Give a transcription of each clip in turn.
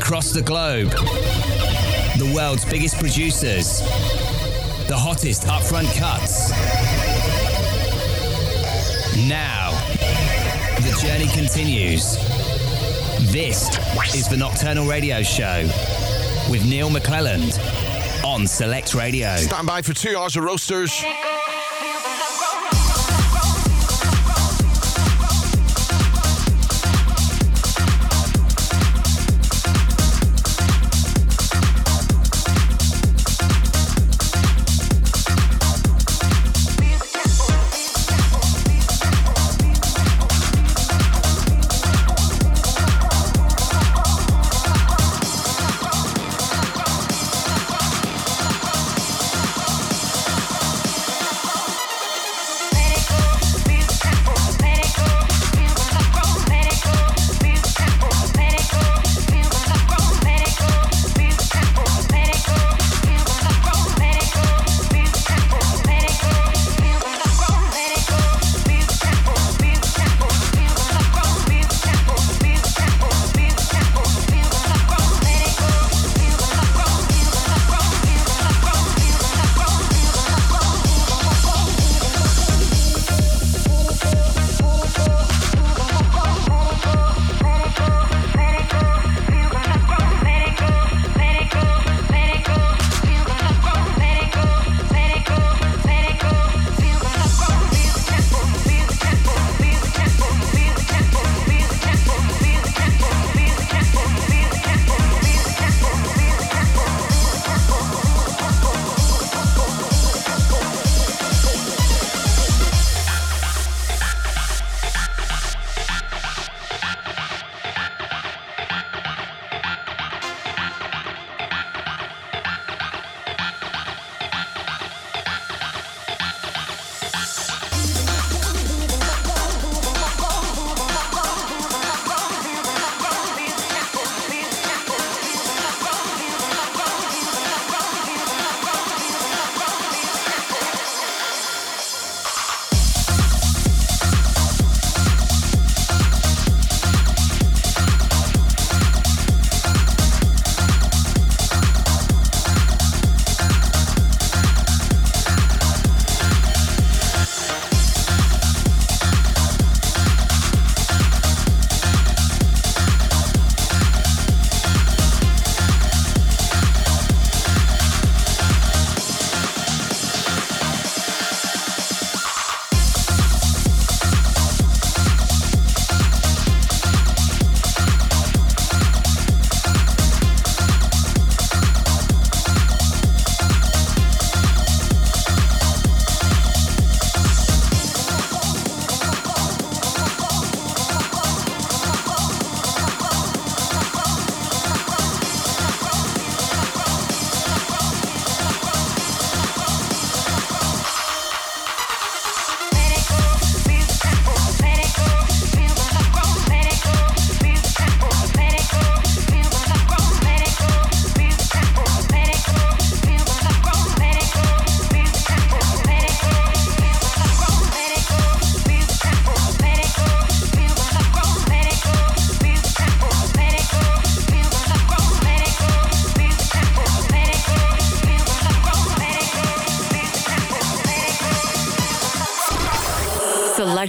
across the globe. The world's biggest producers. The hottest upfront cuts. Now, the journey continues. This is the Nocturnal Radio Show with Neal McClelland on Select Radio. Stand by for two hours of roasters.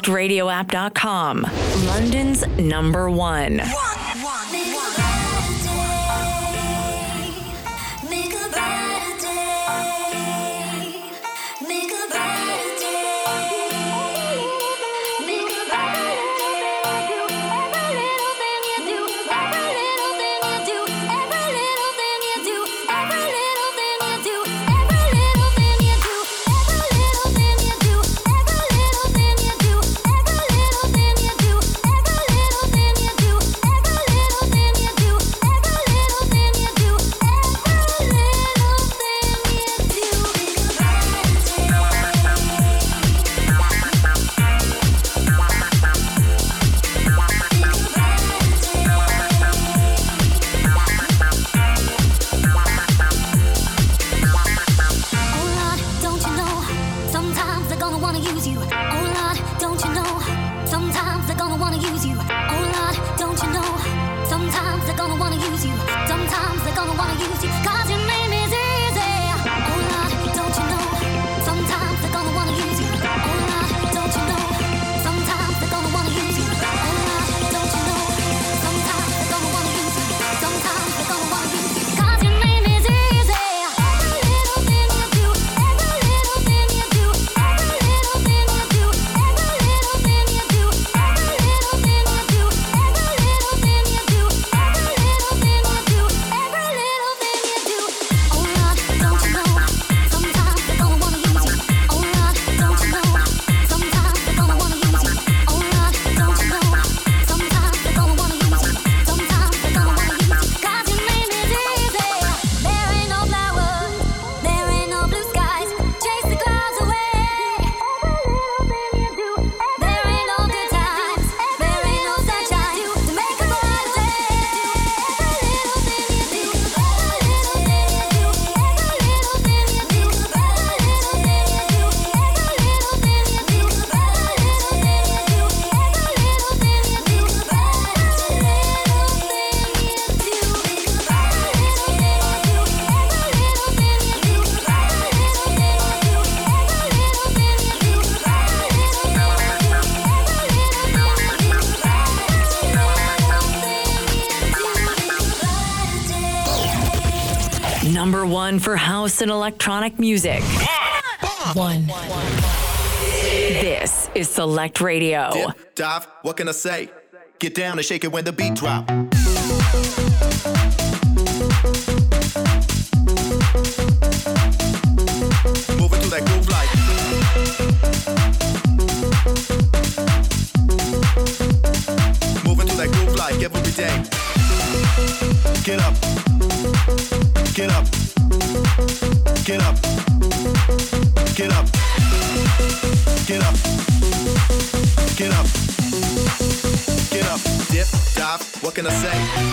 selectradioapp.com, London's number one. house and electronic music. One. This is Select Radio. Dip, dive, what can I say? Get down and shake it when the beat drop. gonna say?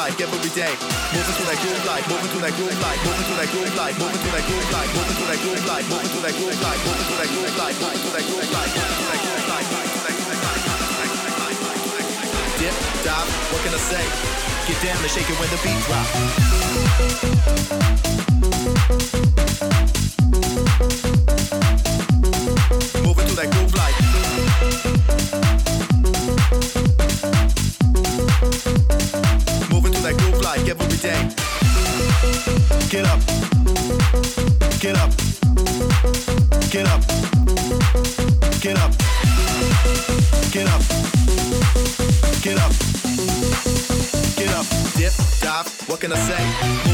like every day. Moving to that groove like, moving to that groove like, moving to that groove like, moving to that groove like, moving to that groove like, moving to that groove like, moving to that groove like, moving to that groove like, moving to that groove like, moving to that groove like. Dip, dive, what can I say? Get down and shake it when the beat drops. gonna say?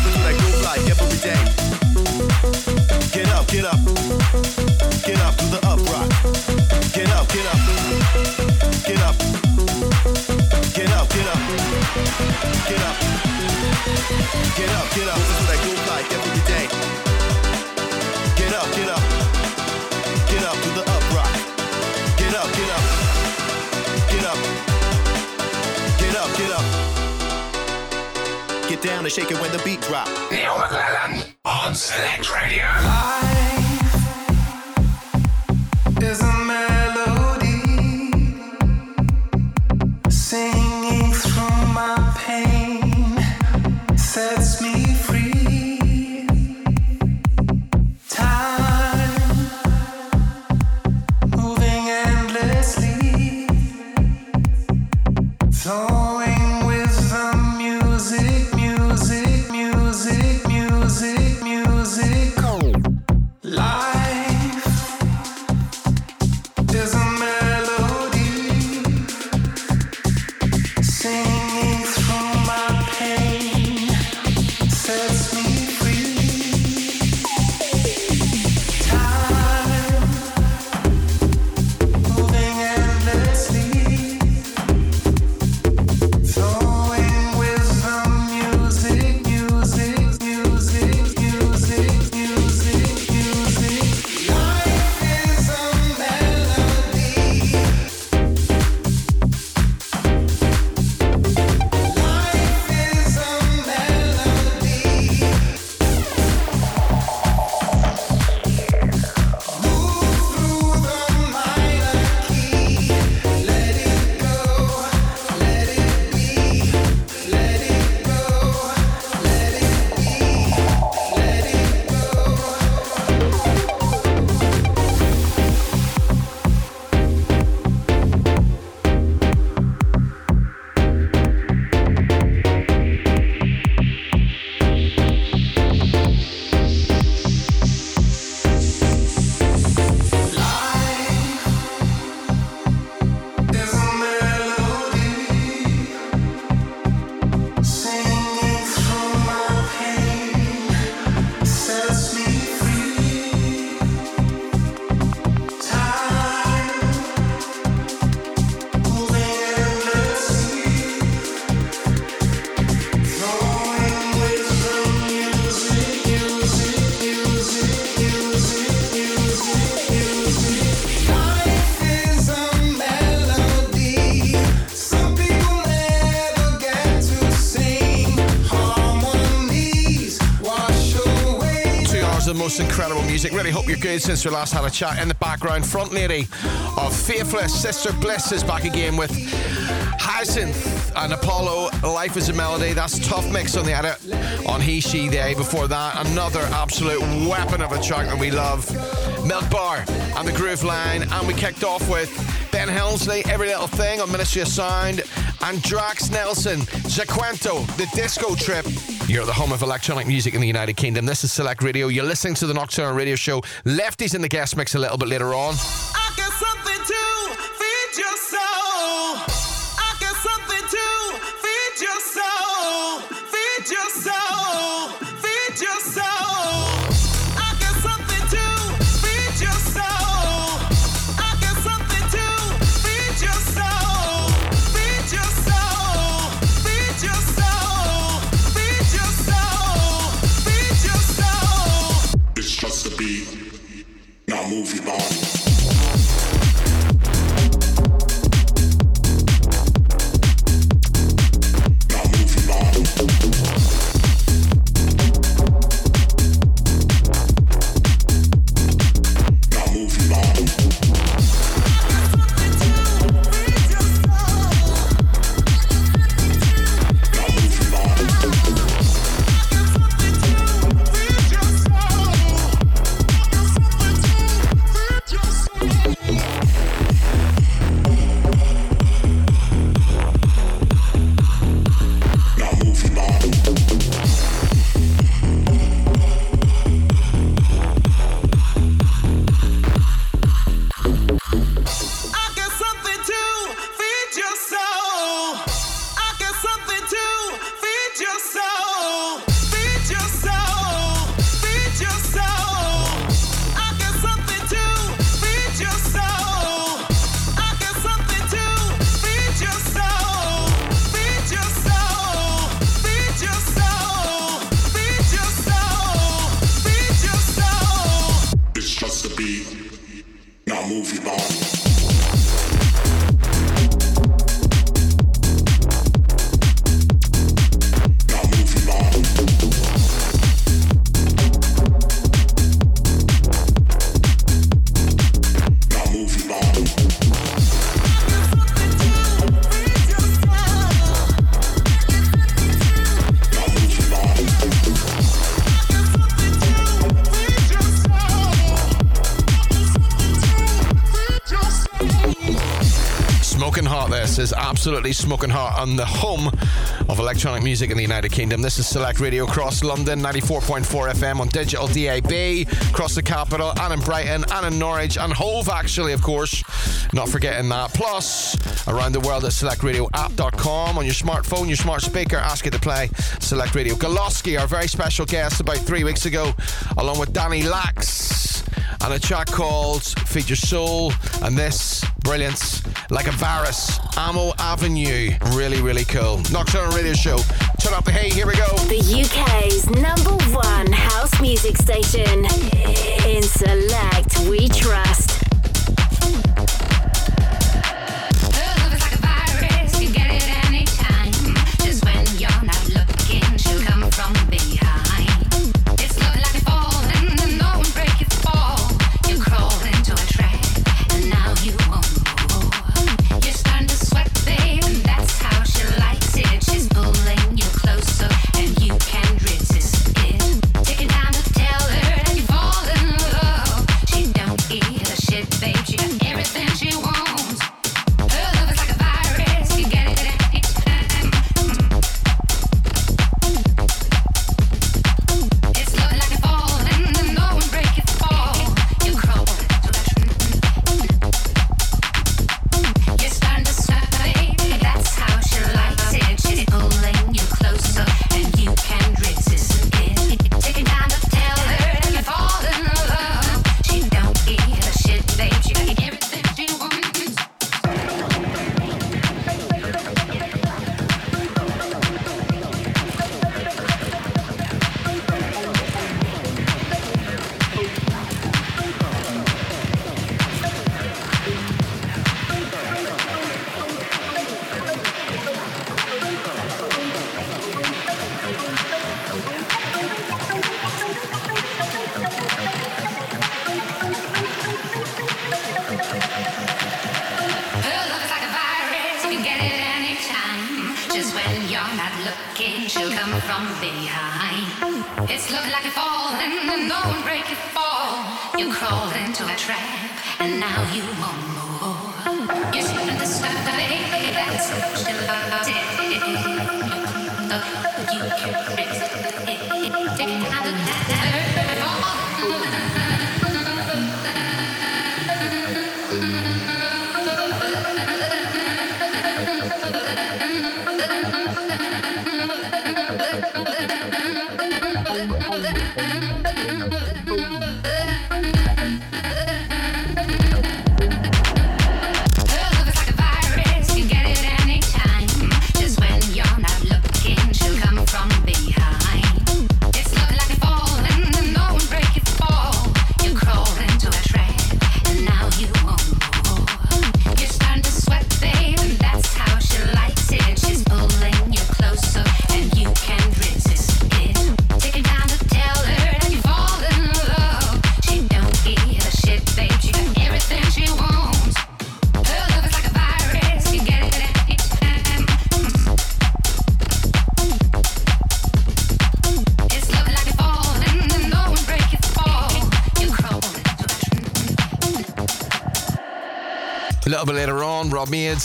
shake it when the beat drop. Hope you're good since we last had a chat. In the background, front lady of Faithless, Sister Bliss is back again with Hyacinth and Apollo. Life is a Melody. That's tough mix on the edit on He She They. Before that, another absolute weapon of a track that we love. Milk Bar and the Groove Line. And we kicked off with Ben Helmsley, Every Little Thing on Ministry of Sound, and Drax Nelson, Zaquento, The Disco Trip. You're at the home of electronic music in the United Kingdom. This is Select Radio. You're listening to the Nocturnal Radio Show. Lefti's in the guest mix a little bit later on. I got something to feed your soul. I got something to feed your soul. Feed your soul. Absolutely smoking hot on the home of electronic music in the United Kingdom. This is Select Radio across London, 94.4 FM on digital DAB, across the capital, and in Brighton, and in Norwich, and Hove, actually, of course. Not forgetting that. Plus, around the world at selectradioapp.com on your smartphone, your smart speaker, ask you to play Select Radio. Galoski, our very special guest about three weeks ago, along with Danny Lax, and a track called Feed Your Soul, and this brilliant, like a virus. Ammo Avenue. Really, really cool. Nocturnal Radio Show. Turn up the hay. Here we go. The UK's number one house music station. In Select, we trust.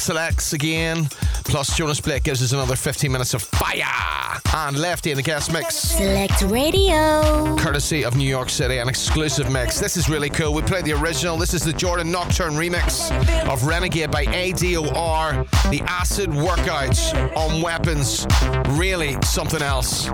selects again. Plus, Jonas Blake gives us another 15 minutes of fire. And Lefti in the guest mix. Select Radio. Courtesy of New York City, an exclusive mix. This is really cool. We played the original. This is the Jordan Nocturne remix of Renegade by ADOR. The acid workouts on weapons. Really something else.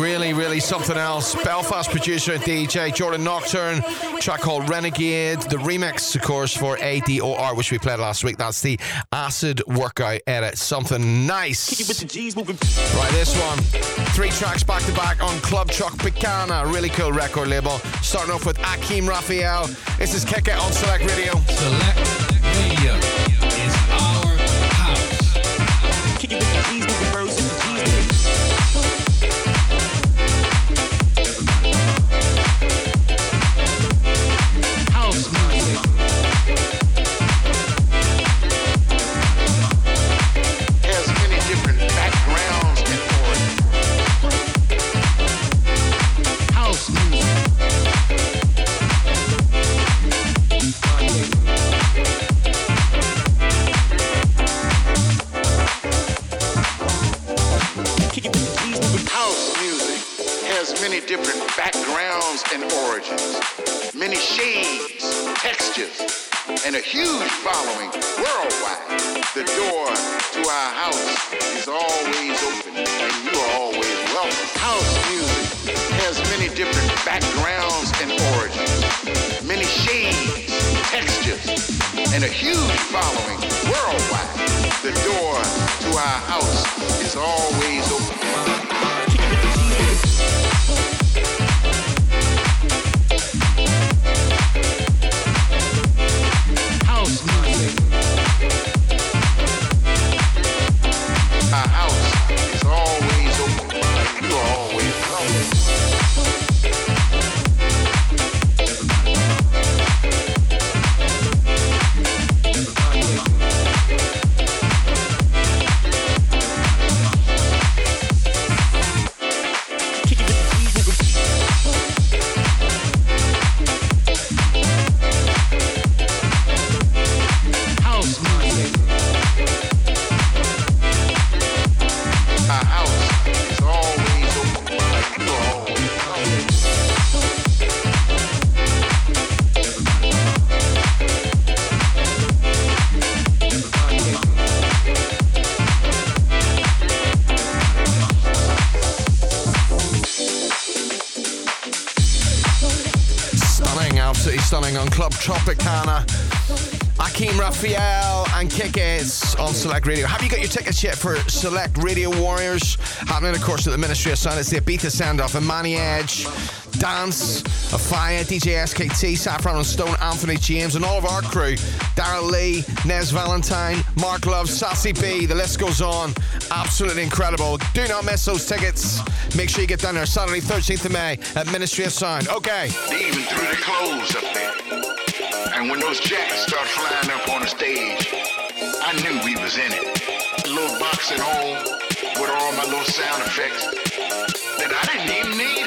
Really, really something else. Belfast producer, and DJ Jordan Nocturne, track called Renegade. The remix, of course, for ADOR, which we played last week. That's the Acid Workout edit. Something nice. Right, this one. Three tracks back to back on Club Tropicana. Really cool record label. Starting off with Akeem Raphael. This is Kick It on Select Radio. Select. Different backgrounds and origins, many shades, textures, and a huge following worldwide. The door to our house is always open, and you are always welcome. House music has many different backgrounds and origins, many shades, textures, and a huge following worldwide. The door to our house is always open. Select Radio. Have you got your tickets yet for Select Radio Warriors? Happening, of course, at the Ministry of Sound. It's the Ibiza send off. And Manny Edge, Dance, Afire, DJ SKT, Saffron and Stone, Anthony James, and all of our crew. Daryl Lee, Nez Valentine, Mark Love, Sassy B. The list goes on. Absolutely incredible. Do not miss those tickets. Make sure you get down there Saturday, 13th of May at Ministry of Sound. Okay. Even threw the clothes up there. And when those jacks start flying up on the stage, I knew we was in it. A little box at home with all my little sound effects that I didn't even need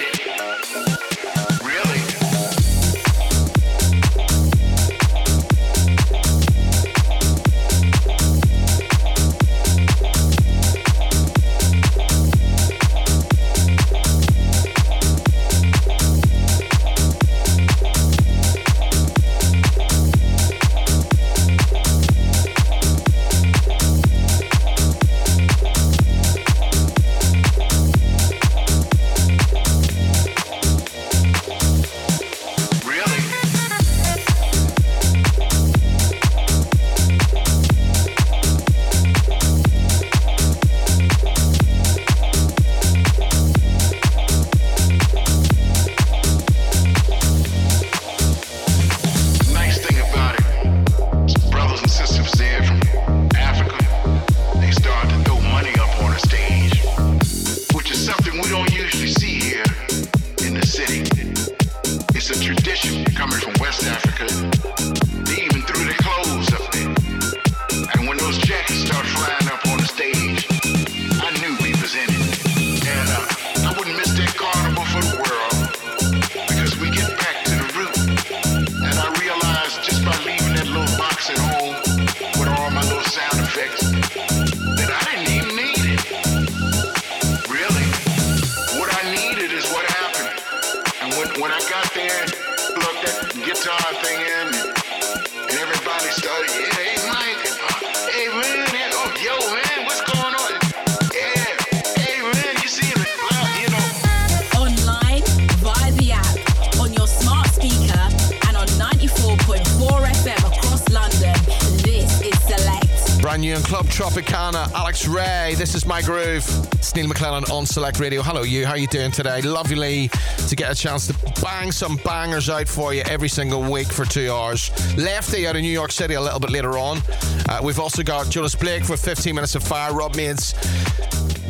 Select Radio. Hello, you. How you doing today? Lovely to get a chance to bang some bangers out for you every single week for two hours. Lefti out of New York City a little bit later on. Uh, we've also got Jonas Blake for 15 minutes of fire. Rob Made's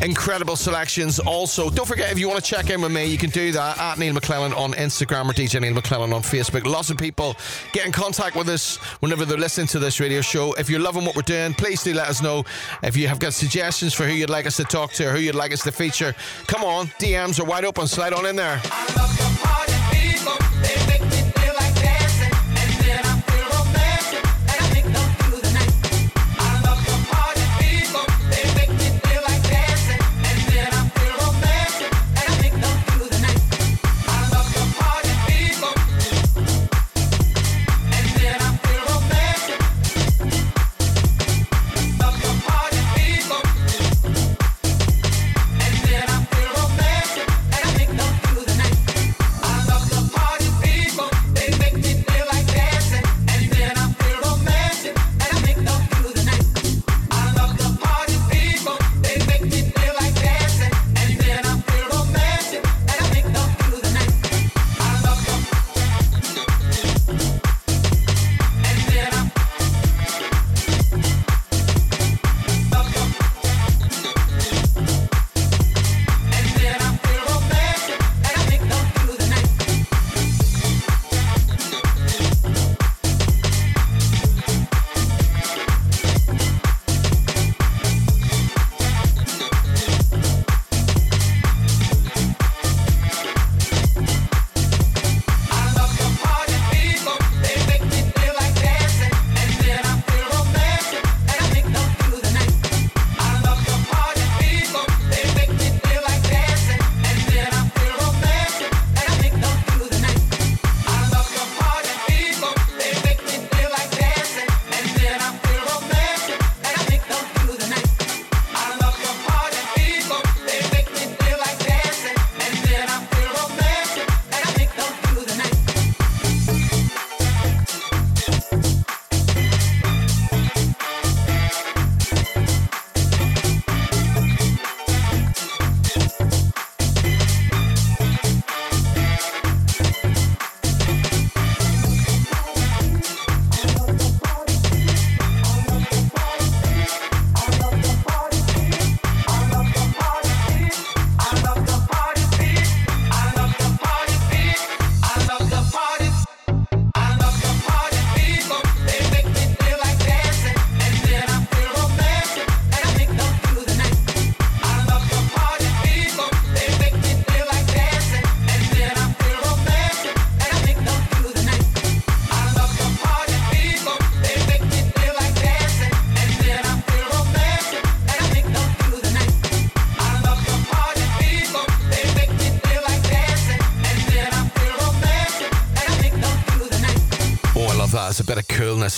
incredible selections. Also, don't forget if you want to check in with me, you can do that at Neal McClelland on Instagram or DJ Neal McClelland on Facebook. Lots of people get in contact with us whenever they're listening to this radio show. If you're loving what we're doing, please do let us know. If you have got suggestions for who you'd like us to talk to or who you'd like us to feature, come on, DMs are wide open. Slide on in there.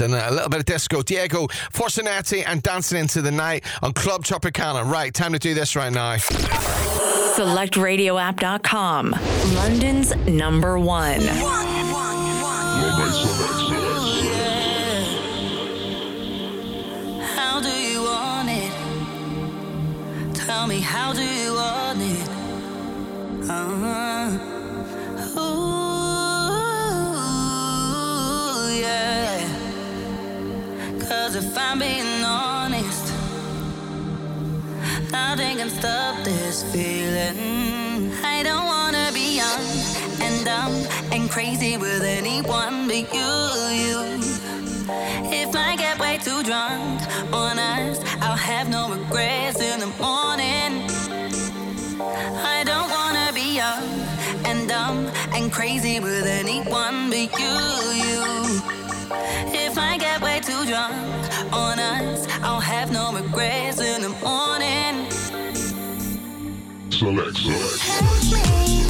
And a little bit of disco. Diego Fortunetti and Dancing Into the Night on Club Tropicana. Right, time to do this right now. SelectRadioApp.com. London's number one. I'm being honest, nothing can stop this feeling. I don't wanna be young and dumb and crazy with anyone but you, you. If I get way too drunk on us, I'll have no regrets in the morning. I don't wanna be young and dumb and crazy with anyone but you, you. Select, select.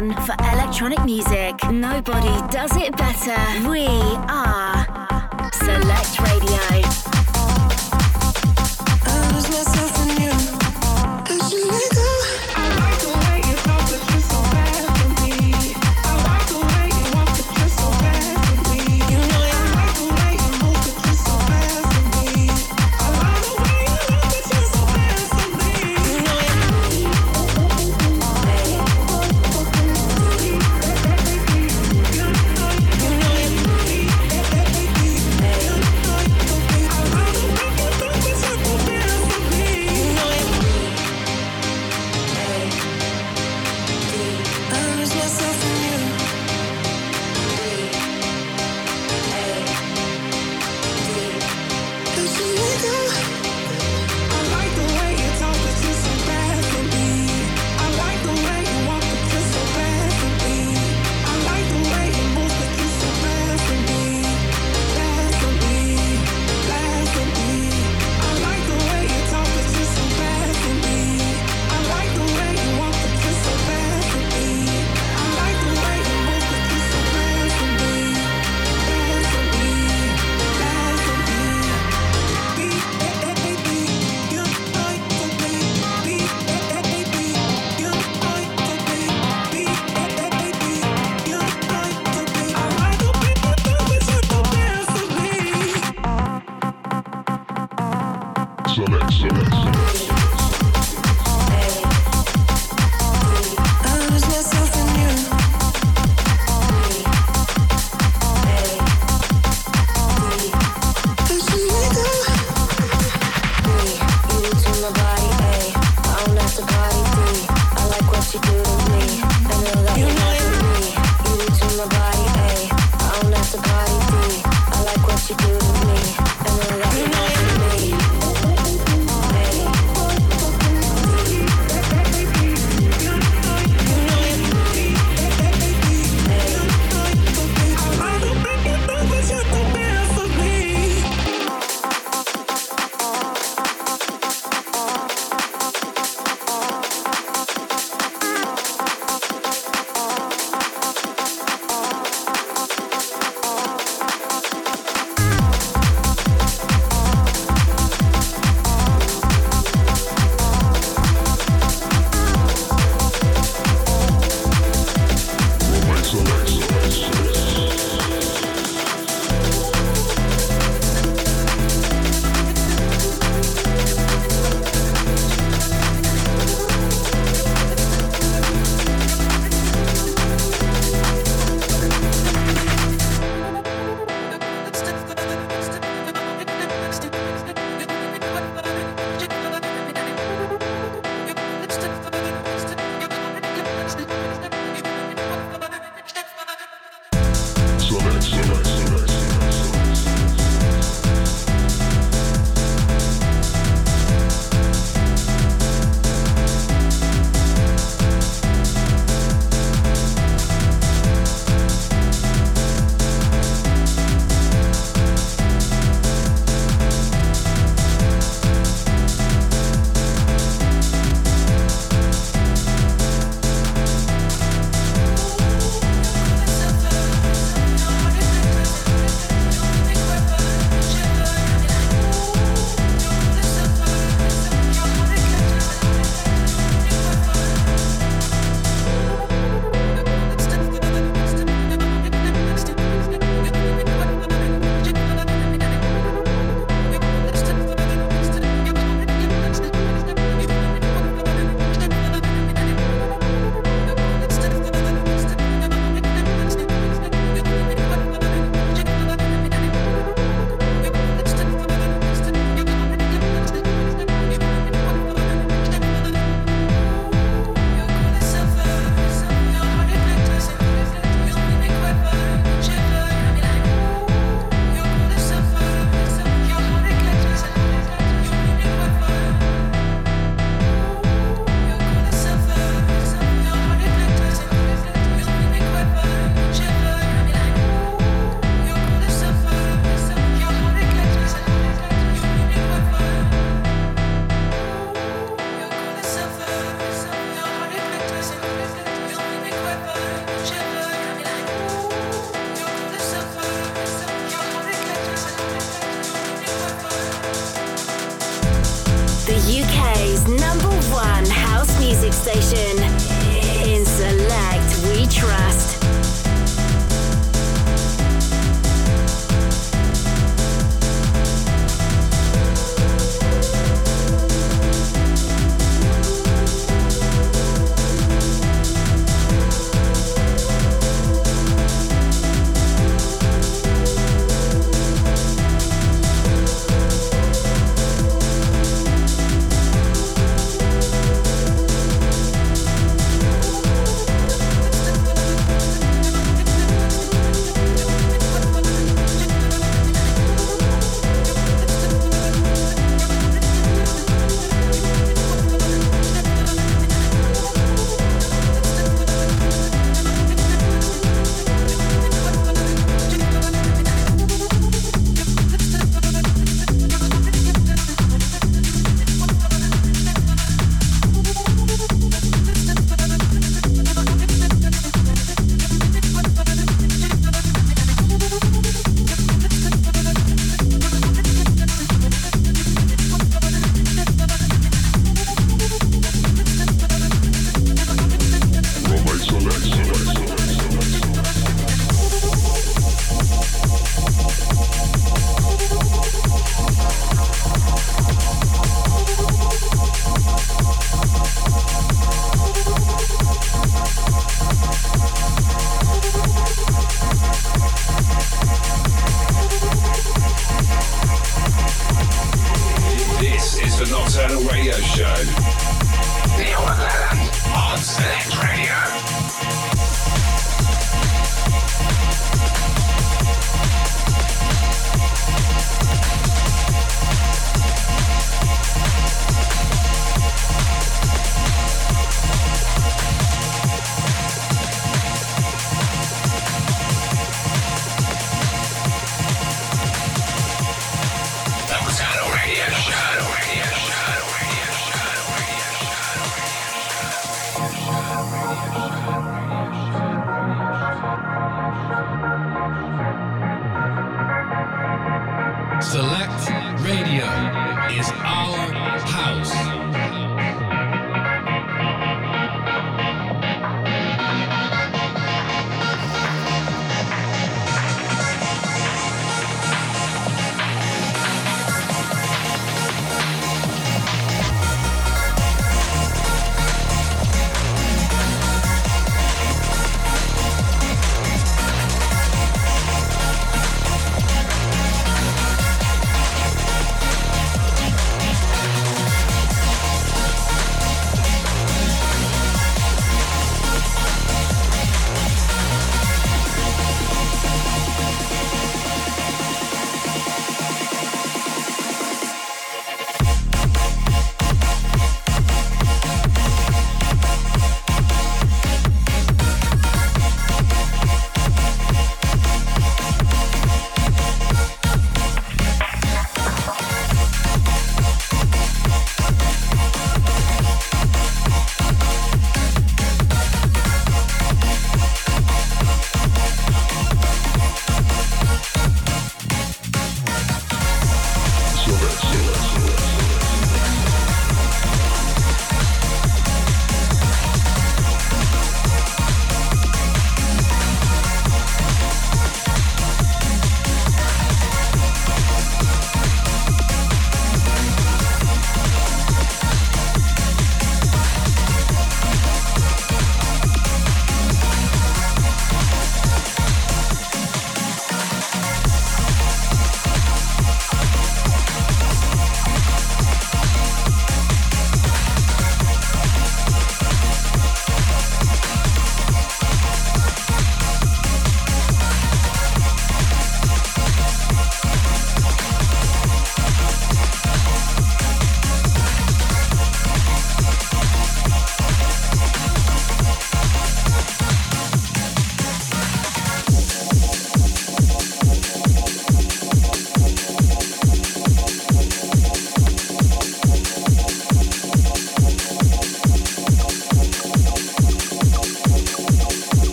One for electronic music. Nobody does it better. We are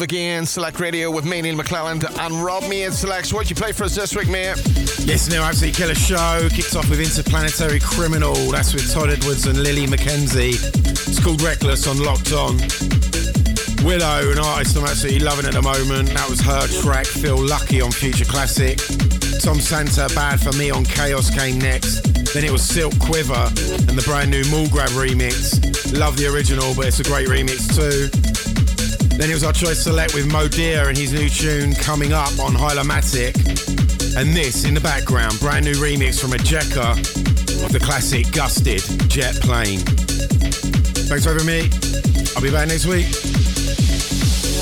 again. Select Radio with me, Neal McClelland, and Rob Made's Selects. What you play for us this week, mate? Yes, no, absolutely killer show. Kicks off with Interplanetary Criminal. That's with Todd Edwards and Lily McKenzie. It's called Reckless on Locked On. Willow, an artist I'm absolutely loving at the moment. That was her track, Feel Lucky on Future Classic. Tom Santa, Bad for Me on Chaos came next. Then it was Silk Quiver and the brand new Mall Grab remix. Love the original, but it's a great remix too. Then it was our choice select with Mo Deer and his new tune coming up on Hylomatic. And this in the background, brand new remix from Ejeca of the classic Gusted Jet Plane. Thanks for having me. I'll be back next week.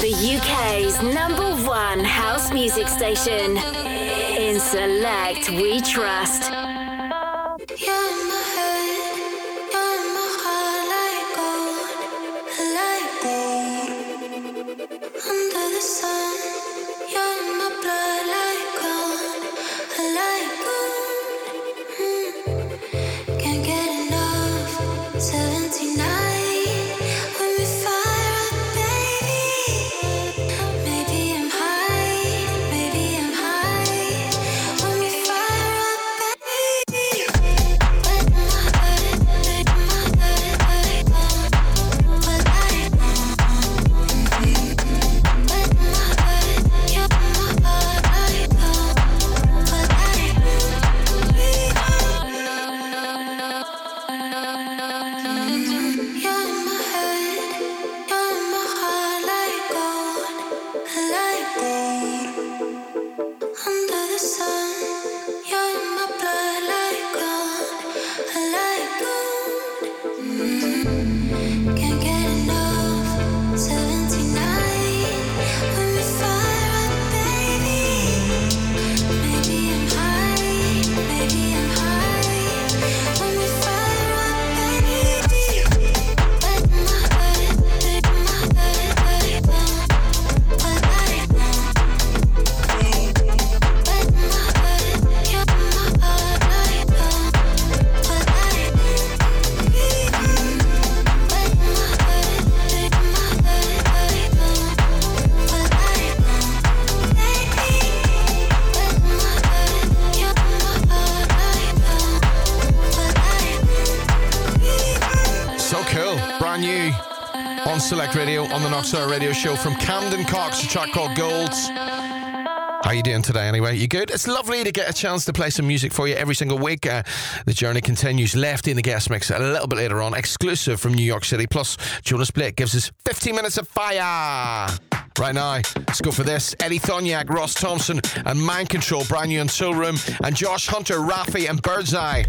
The UK's number one house music station. In Select, we trust. On Radio Show from Camden Cox, a track called Golds. How you doing today anyway? You good? It's lovely to get a chance to play some music for you every single week. Uh, the journey continues. Lefti in the guest mix a little bit later on, exclusive from New York City. Plus, Jonas Blake gives us 15 minutes of fire. Right now, let's go for this. Eddie Thoneick, Ross Thompson, and Mind Control, brand new on Soul Room, and Josh Hunter, Rafi, and Birdseye.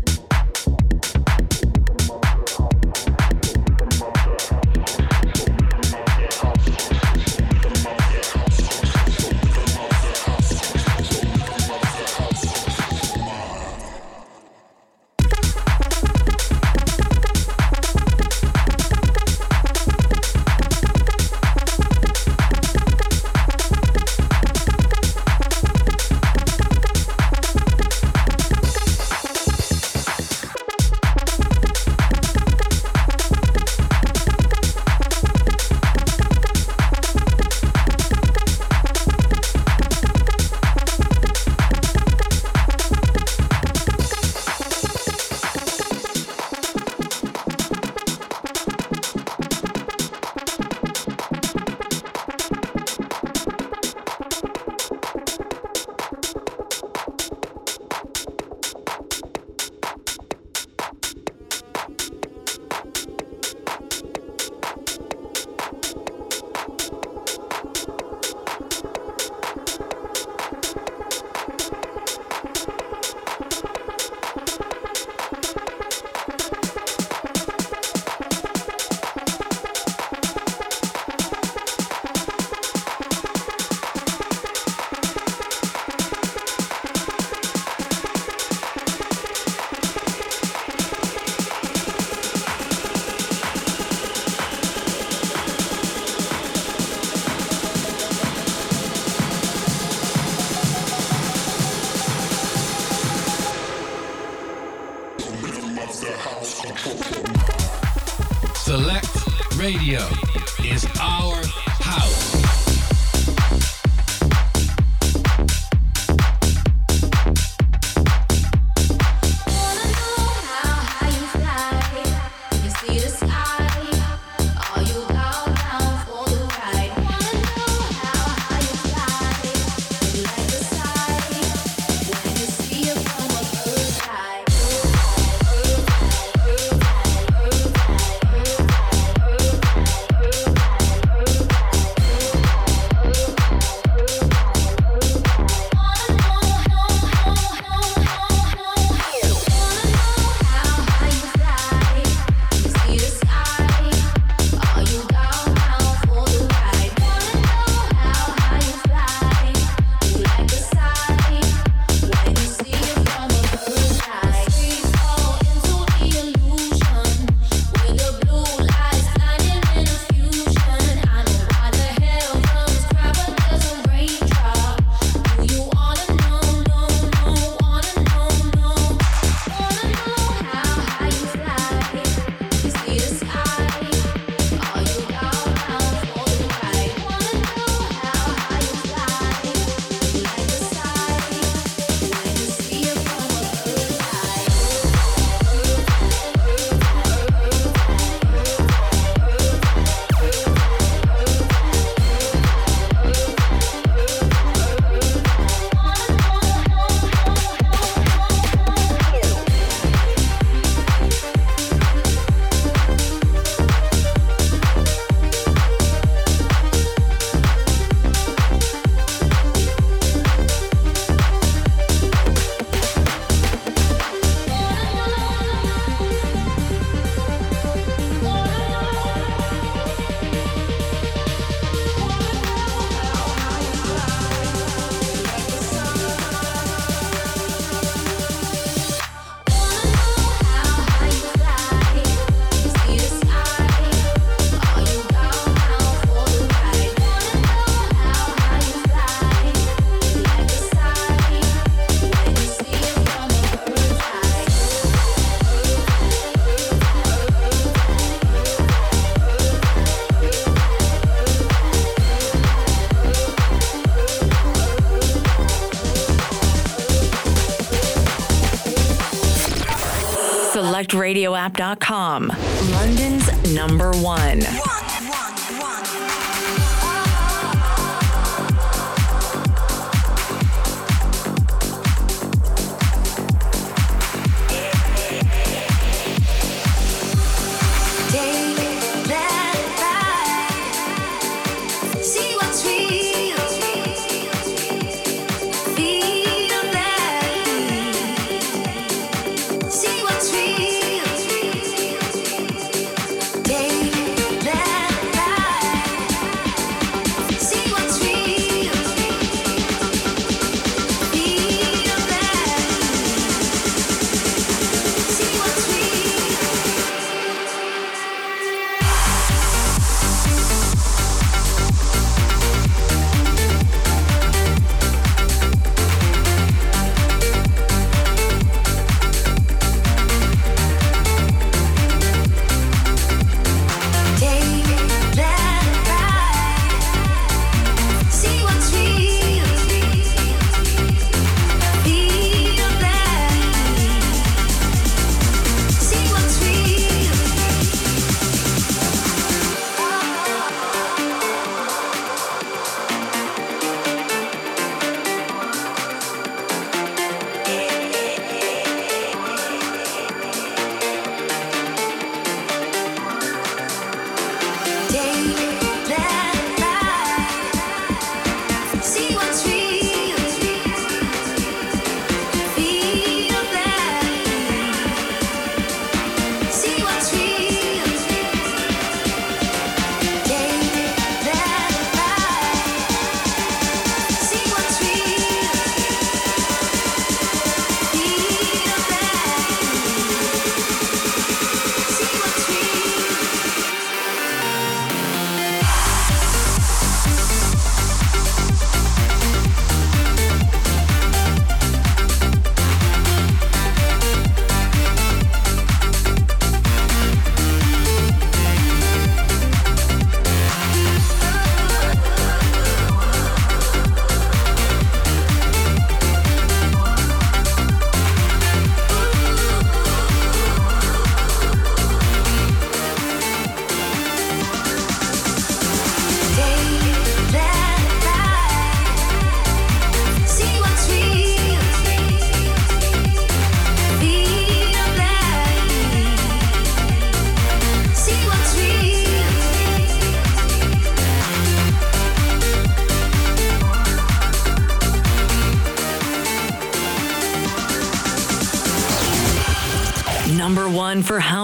SelectRadioApp.com, London's number one.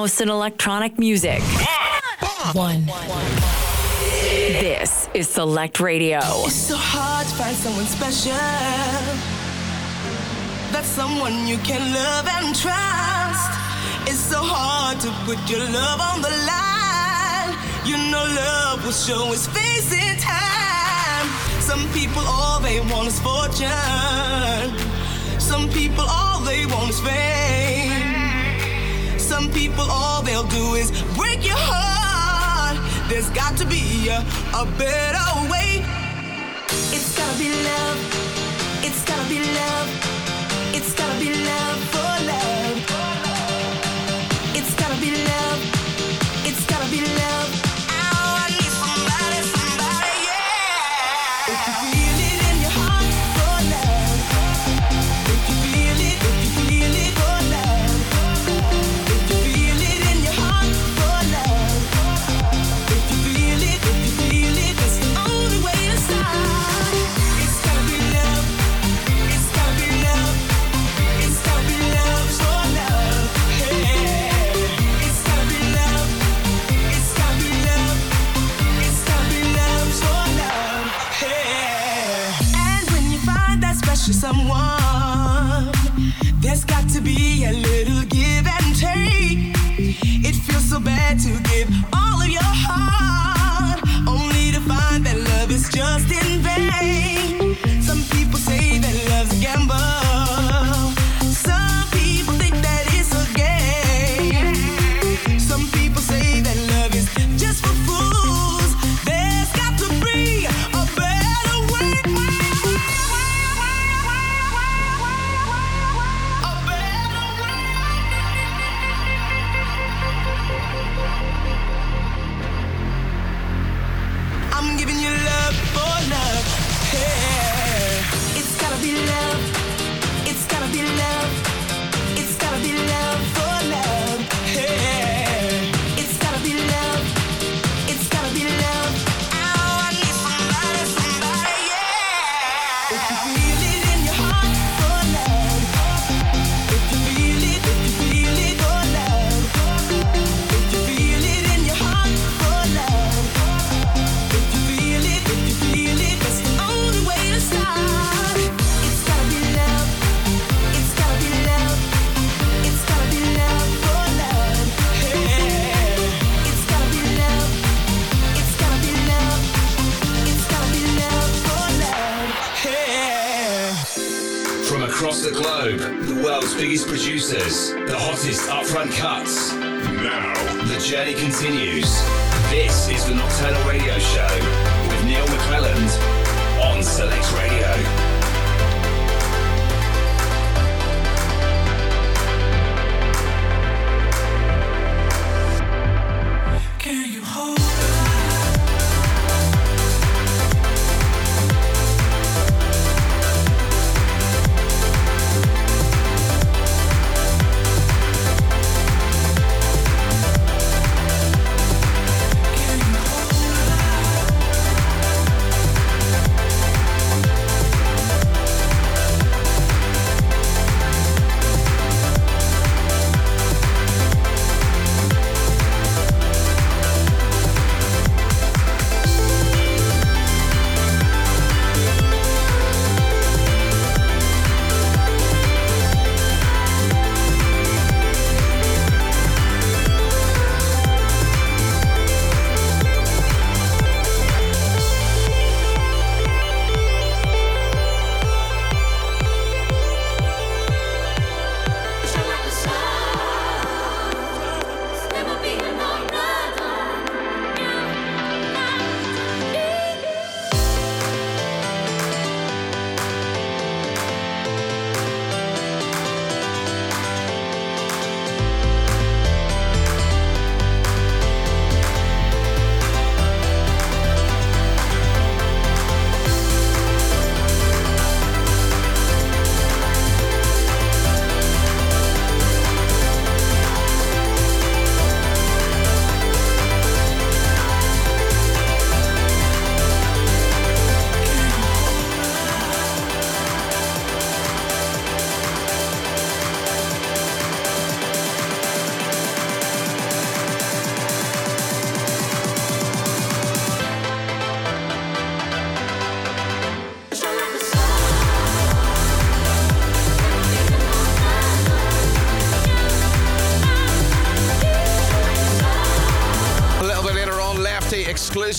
house and electronic music. One. This is Select Radio. It's so hard to find someone special. That's someone you can love and trust. It's so hard to put your love on the line. You know love will show its face in time. Some people all they want is fortune. Some people all they want is fame people, all they'll do is break your heart. There's got to be a, a better way. It's gotta be love. It's gotta be love. biggest producers, the hottest upfront cuts. Now, the journey continues. This is the Nocturnal Radio Show with Neal McClelland on Select Radio.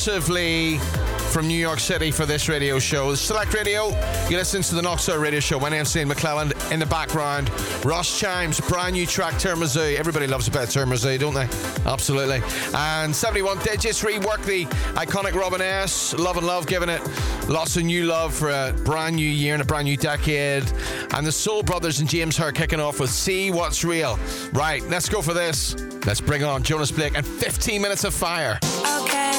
exclusively from New York City for this radio show. Select Radio, you listen to the Nocturnal Radio Show. My name's Neal McClelland. In the background, Russ Chimes, brand new track, Termazoo. Everybody loves a bit of Termazoo, don't they? Absolutely. And 71 Digits rework the iconic Robin S. Love and Love, giving it lots of new love for a brand new year and a brand new decade. And the Sol Brothers and James Hurr kicking off with See What's Real. Right, let's go for this. Let's bring on Jonas Blake and 15 minutes of fire. Okay.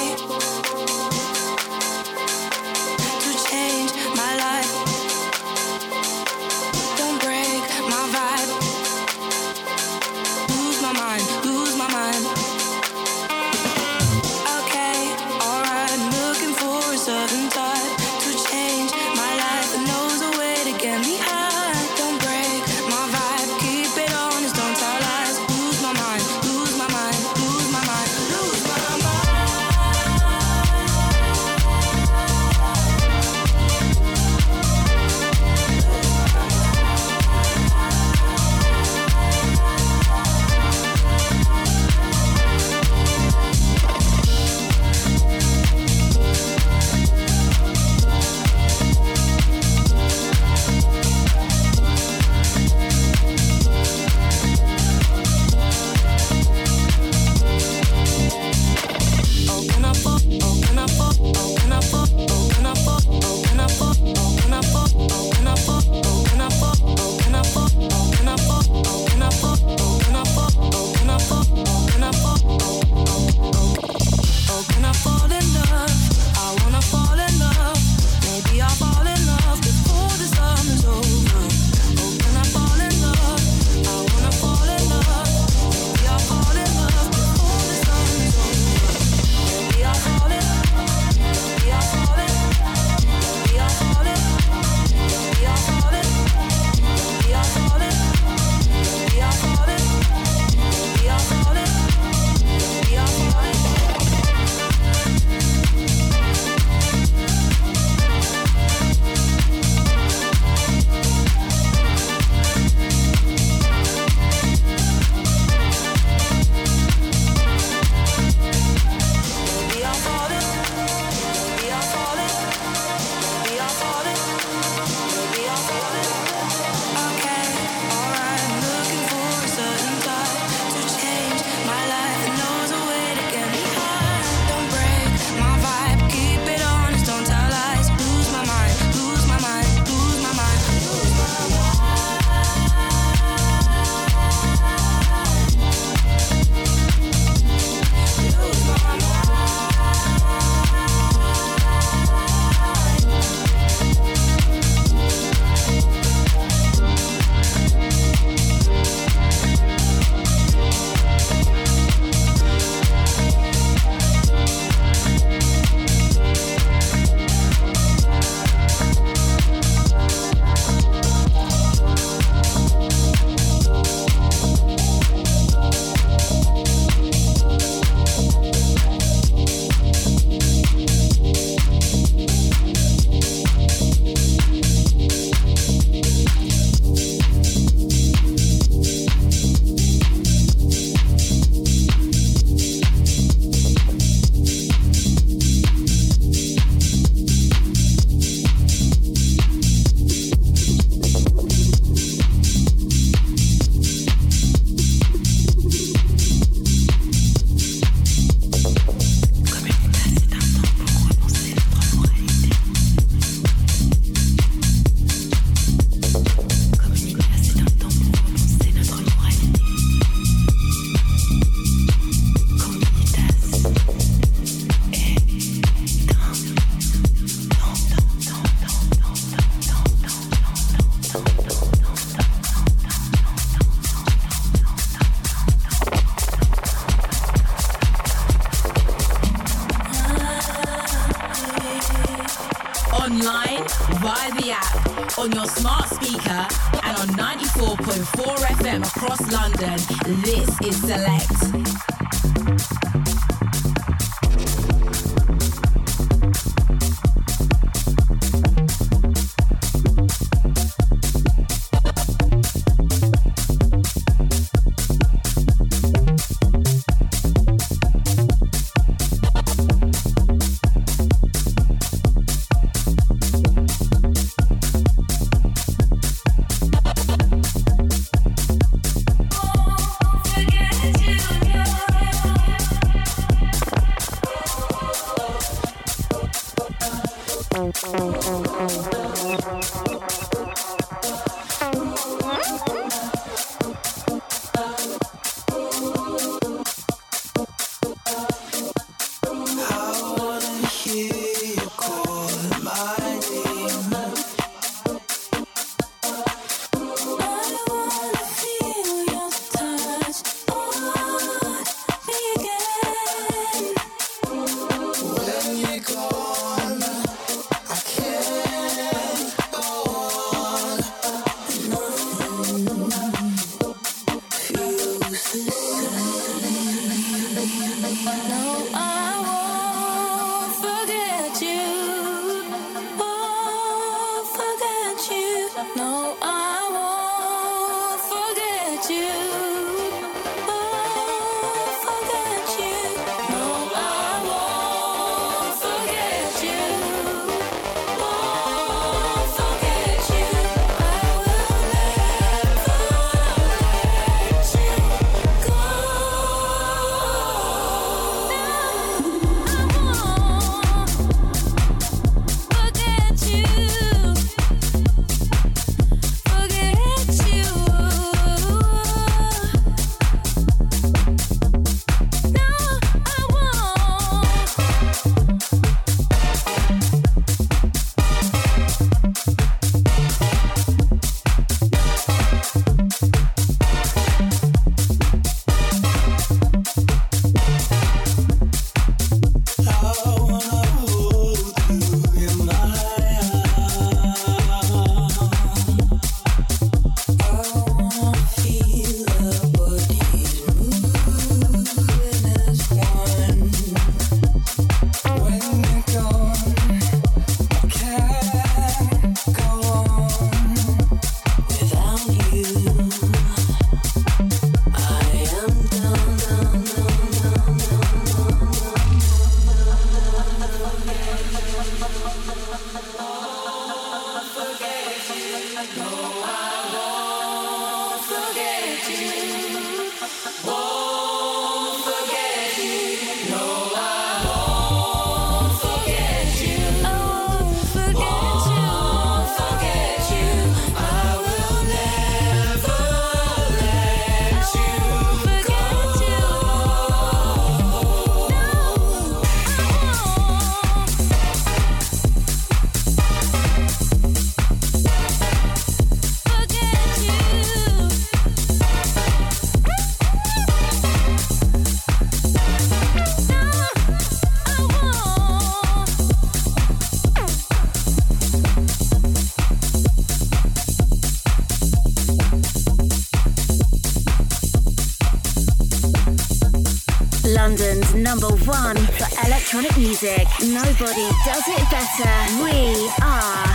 Number one for electronic music. Nobody does it better. We are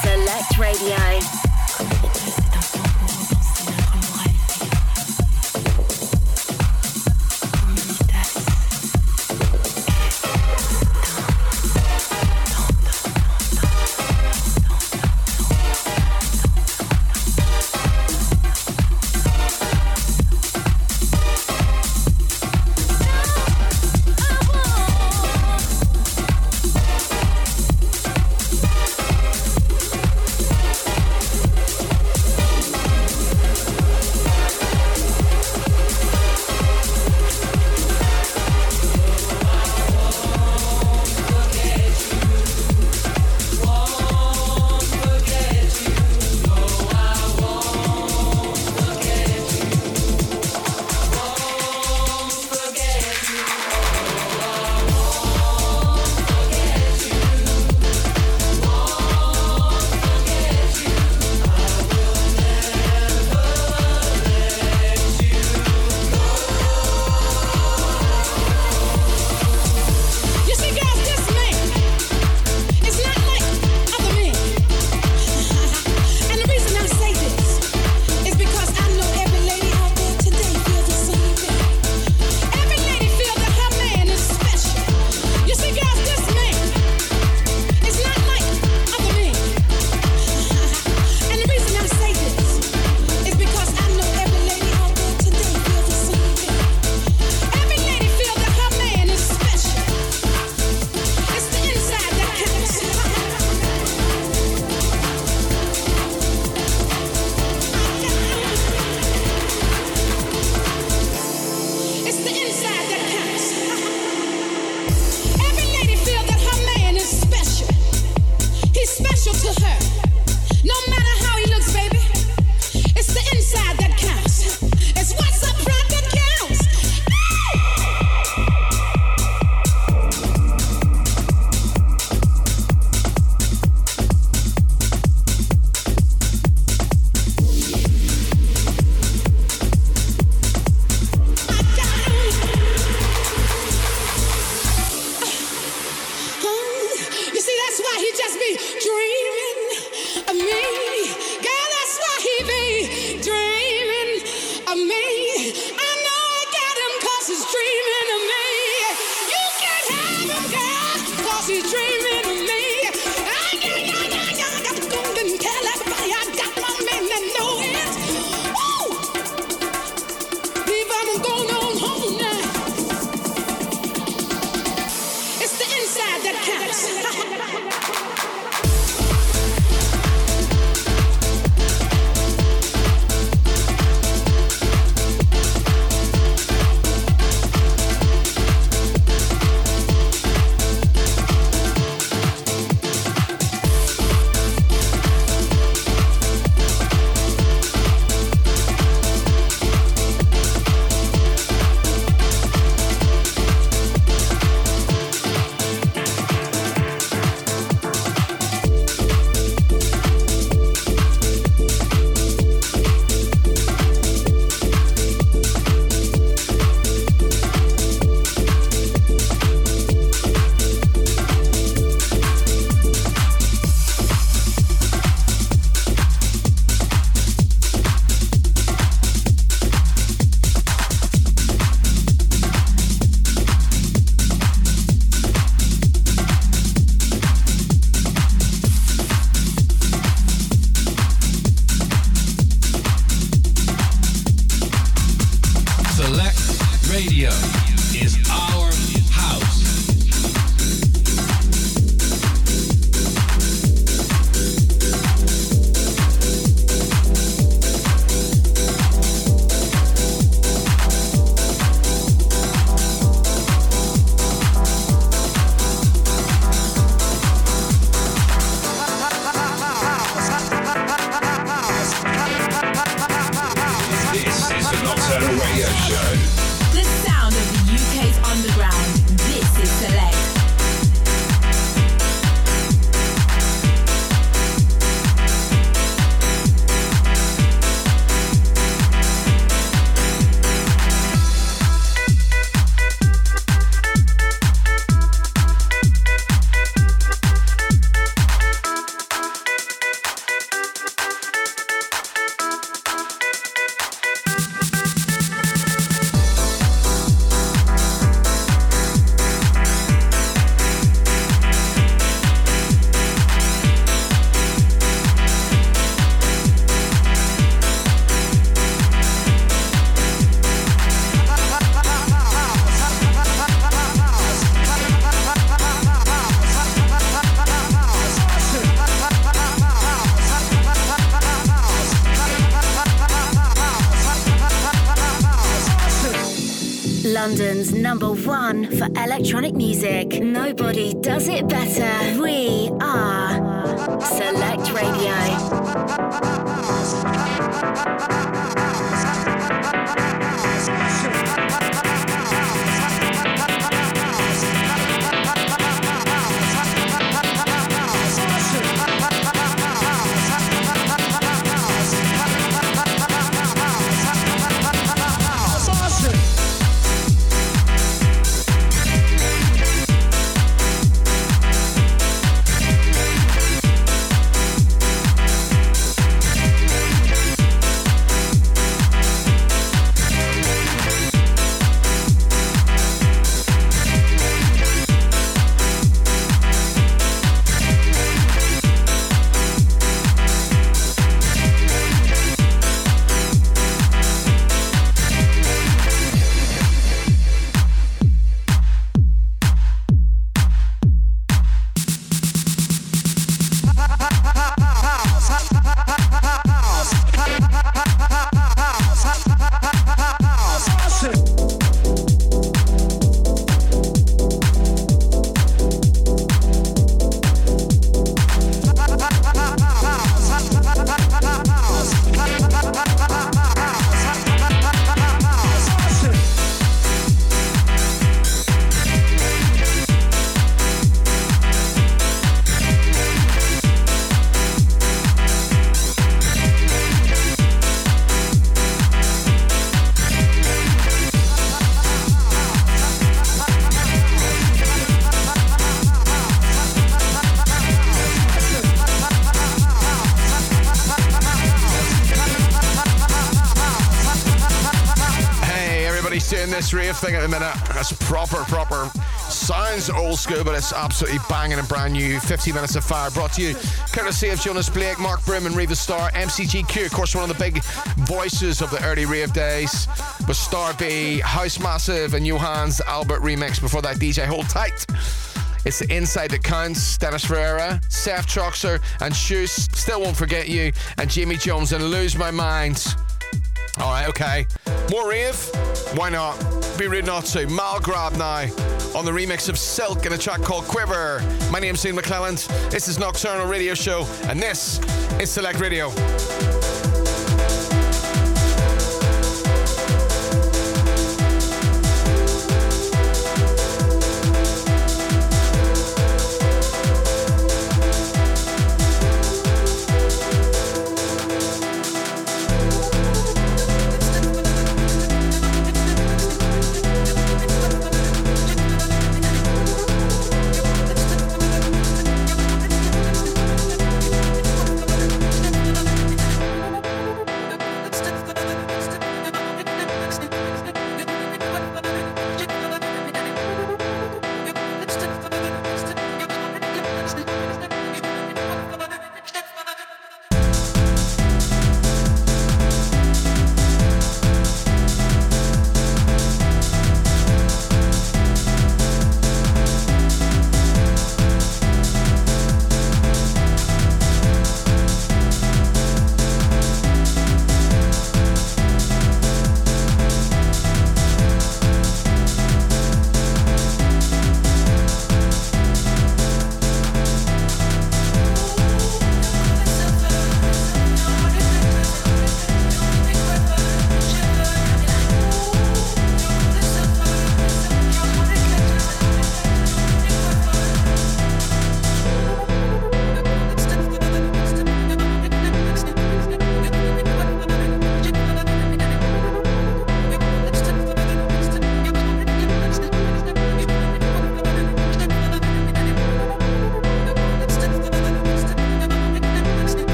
Select Radio. London's number one for electronic music. Nobody does it better. We are Select Radio. Thing at the minute. That's proper, proper. Sounds old school, but it's absolutely banging and brand new. 50 minutes of fire brought to you courtesy of Jonas Blake, Mark Brim, and Reva Star. MCGQ, of course, one of the big voices of the early rave days. With Star B, House Massive, and Johannes Albert remix. Before that, DJ Hold Tight. It's the inside that counts. Dennis Ferreira, Seth Troxler, and Shoes. Still won't forget you. And Jimmy Jones and Lose My Mind. All right, okay. More rave? Why not? Be rude not to. Mall Grab now on the remix of Silk in a track called Quiver. My name's Neal McClelland. This is Nocturnal Radio Show, and this is Select Radio.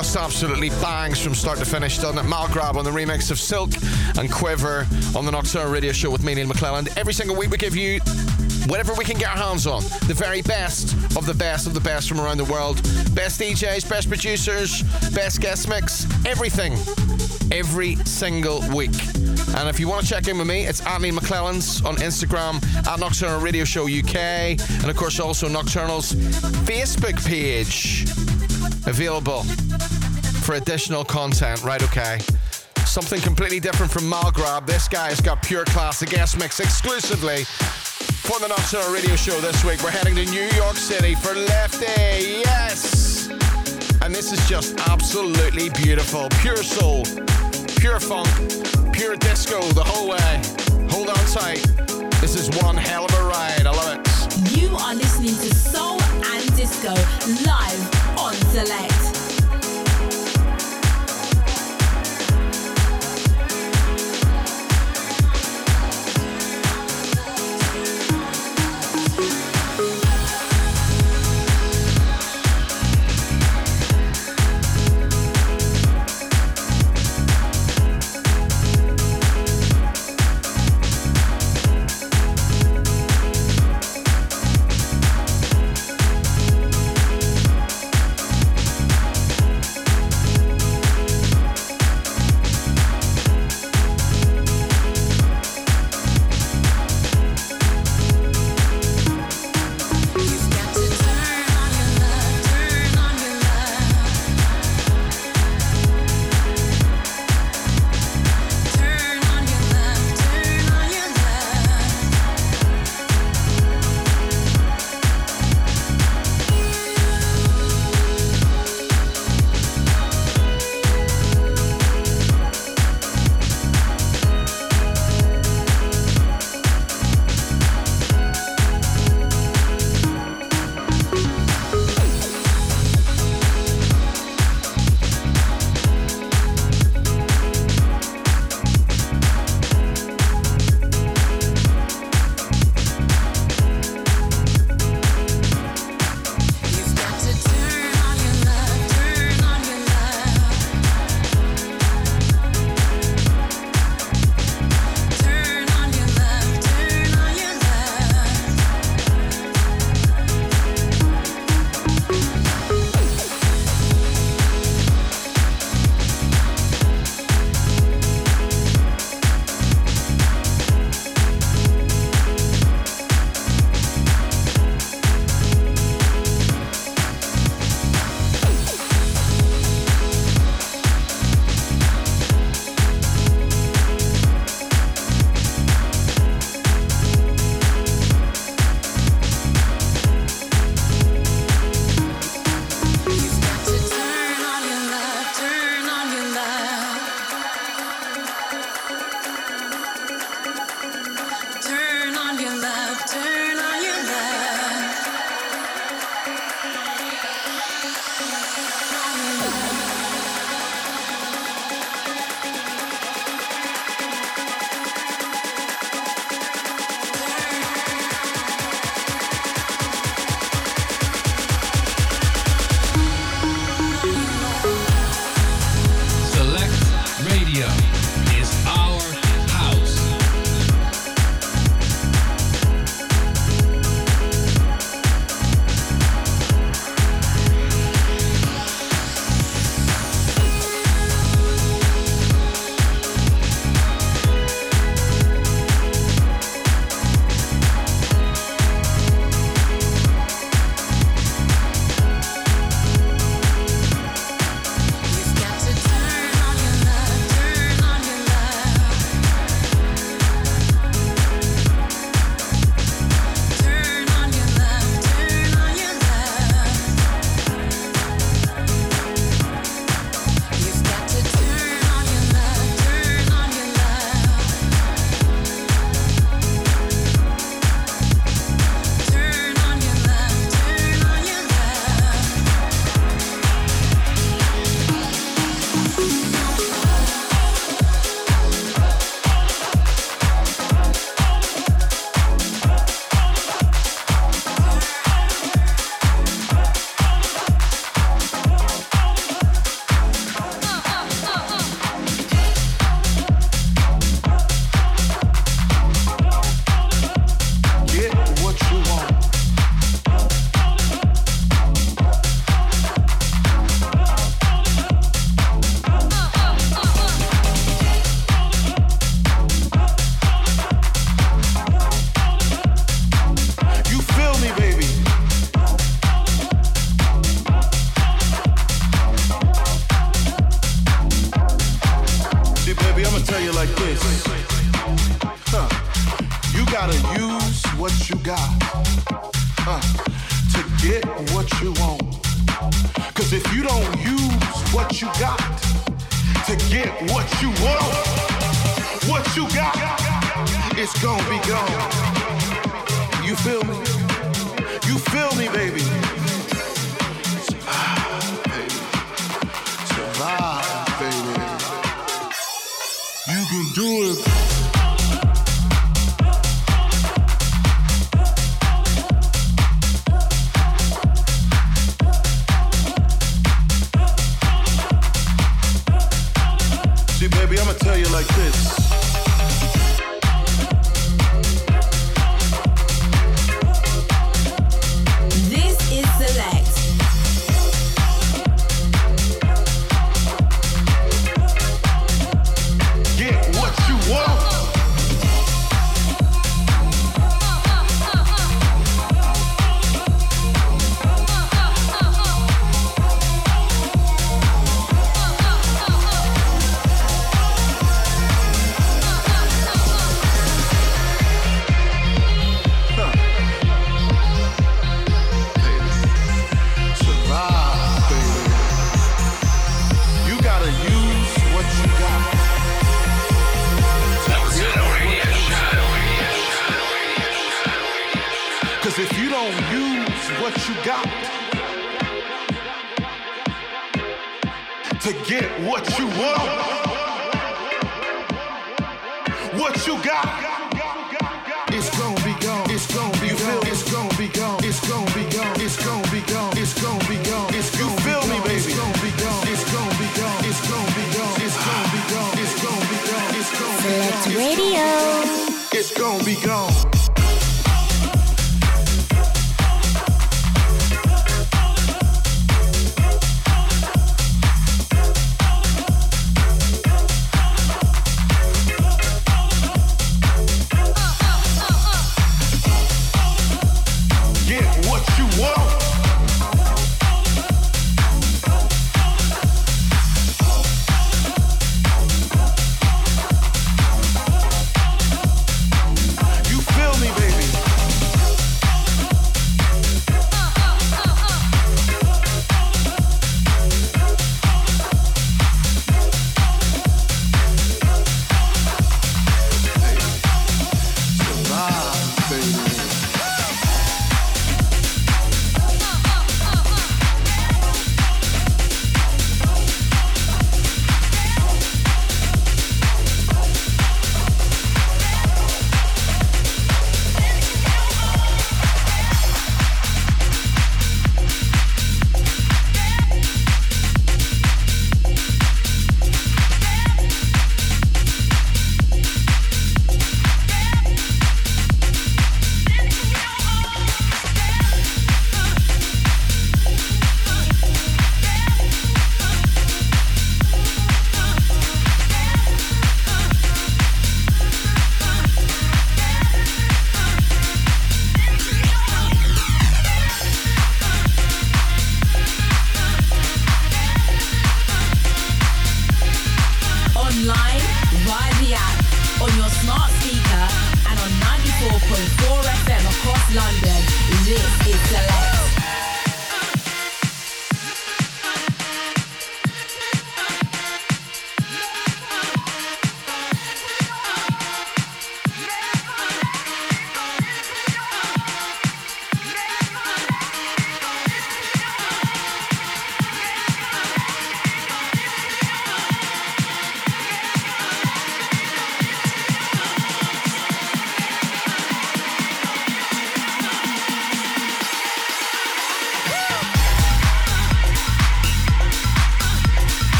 Just absolutely bangs from start to finish, doesn't it? Mall Grab on the remix of Silk and Quiver on the Nocturnal Radio Show with me, Neal McClelland. Every single week we give you whatever we can get our hands on. The very best of the best of the best from around the world. Best DJs, best producers, best guest mix, everything. Every single week. And if you want to check in with me, it's at McClelland's on Instagram, at Nocturnal Radio Show UK, and of course also Nocturnal's Facebook page. Available for additional content. Right, okay. Something completely different from Mall Grab. This guy has got pure class, a guest mix exclusively for the Nocturnal Radio Show this week. We're heading to New York City for Lefti. Yes! And this is just absolutely beautiful. Pure soul, pure funk, pure disco the whole way. Hold on tight. This is one hell of a ride. I love it. You are listening to Soul and Disco live on Select.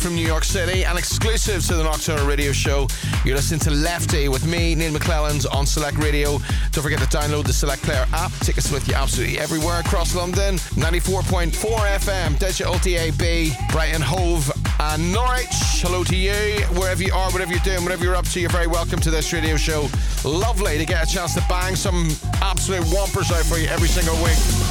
From New York City and exclusive to the Nocturnal Radio Show. You're listening to Lefti with me, Neal McClelland's on Select Radio. Don't forget to download the Select Player app. Take us with you absolutely everywhere across London. 94.4 FM, Digital DAB, Brighton Hove and Norwich. Hello to you, wherever you are, whatever you're doing, whatever you're up to. You're very welcome to this radio show. Lovely to get a chance to bang some absolute whompers out for you every single week.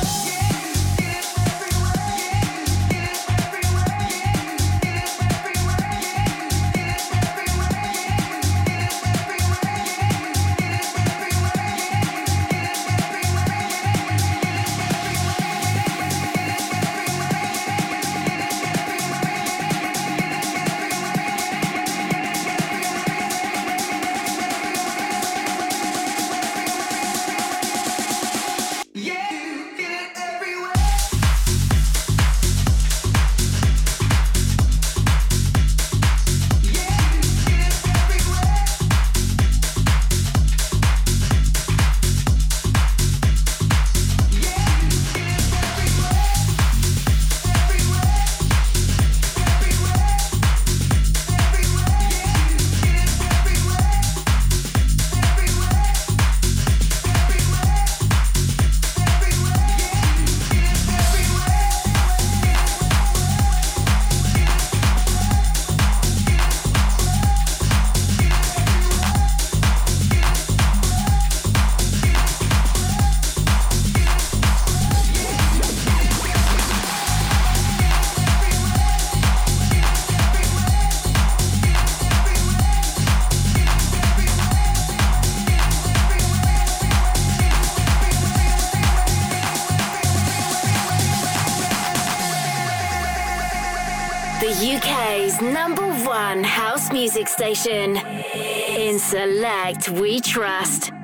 Station. In Select, we trust.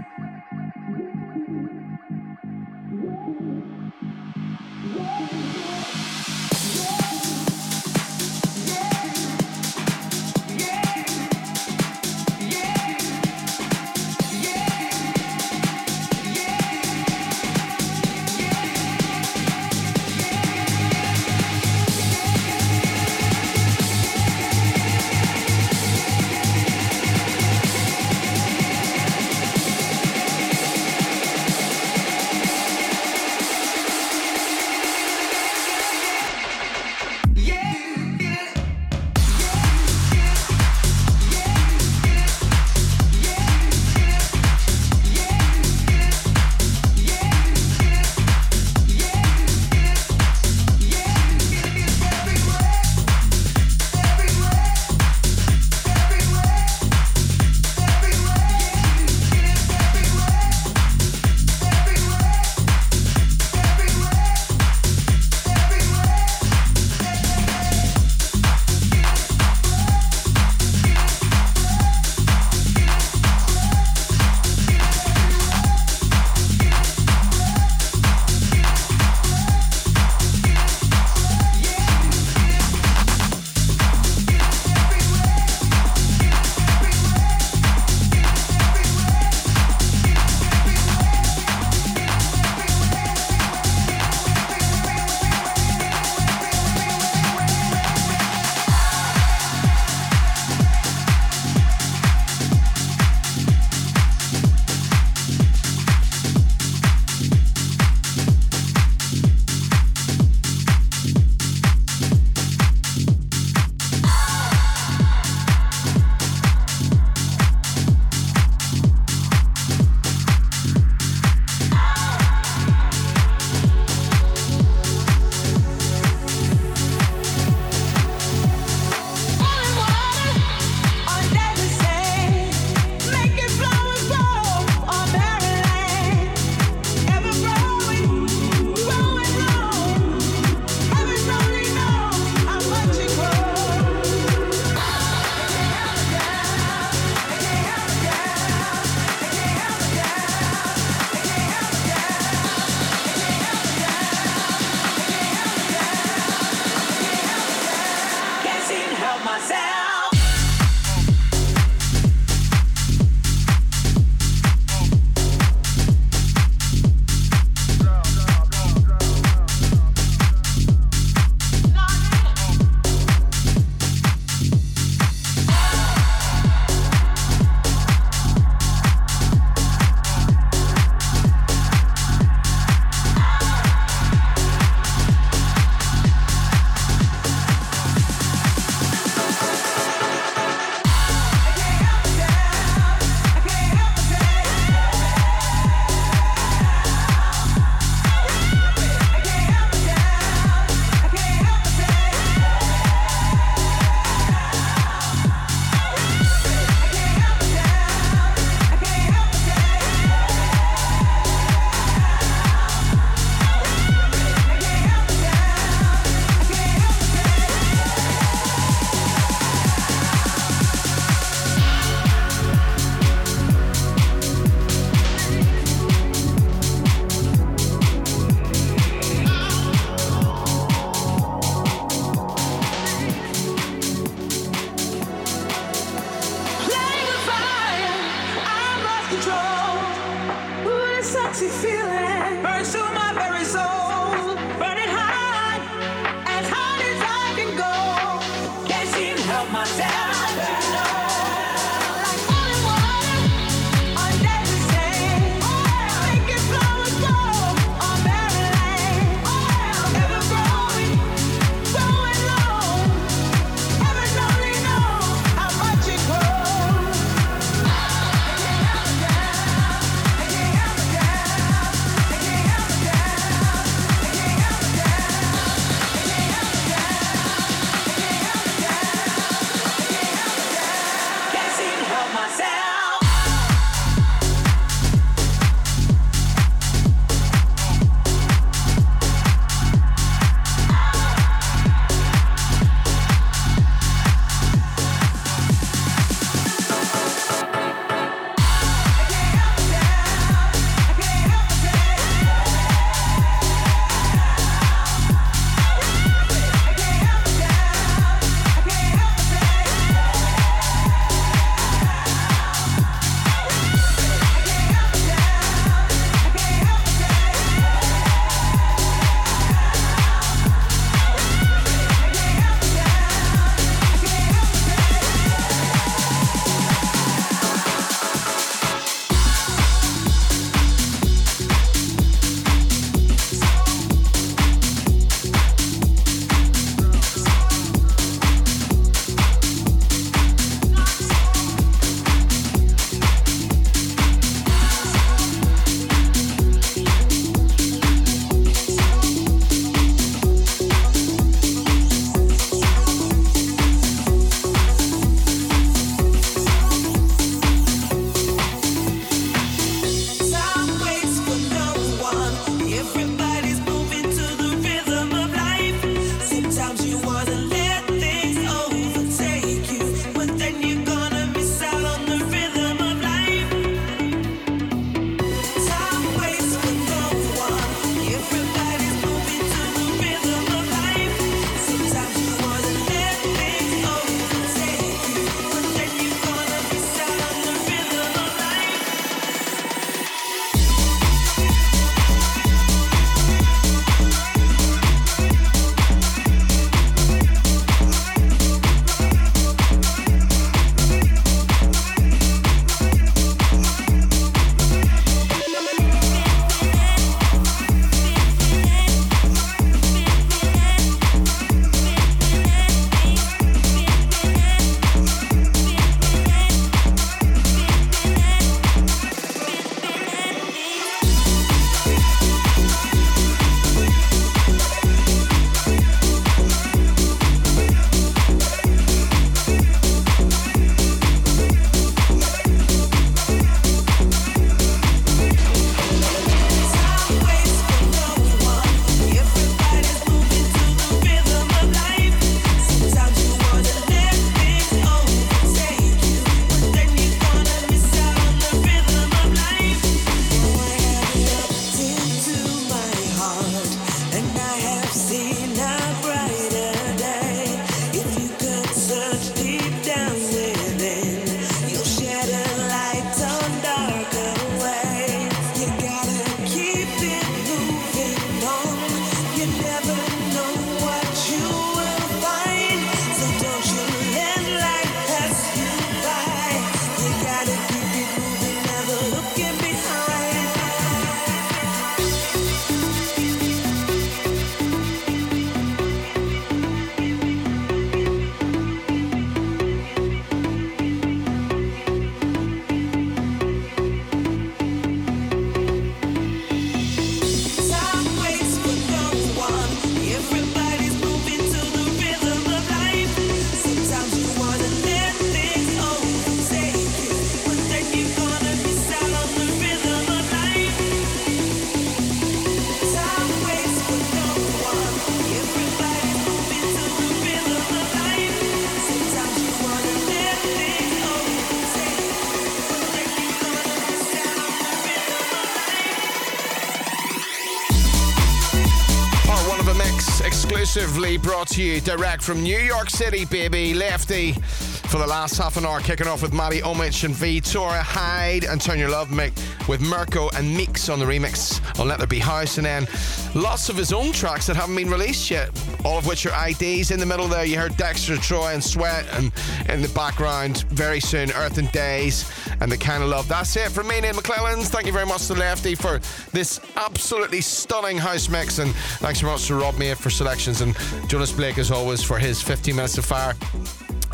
Brought to you direct from New York City, baby. Lefti for the last half an hour, kicking off with Matty Omich and Vitora Hyde and Turn Your Love Mick with Mirko and Meex on the remix on Let There Be House, and then lots of his own tracks that haven't been released yet, all of which are IDs. In the middle there, you heard Dexter Troy and Sweat, and in the background, very soon, Earth and Days and the kind of love. That's it from me, Neal McClelland's. Thank you very much to Lefti for this absolutely stunning house mix, and thanks very much to Rob Made for selections, and Jonas Blake, as always, for his 15 minutes of fire.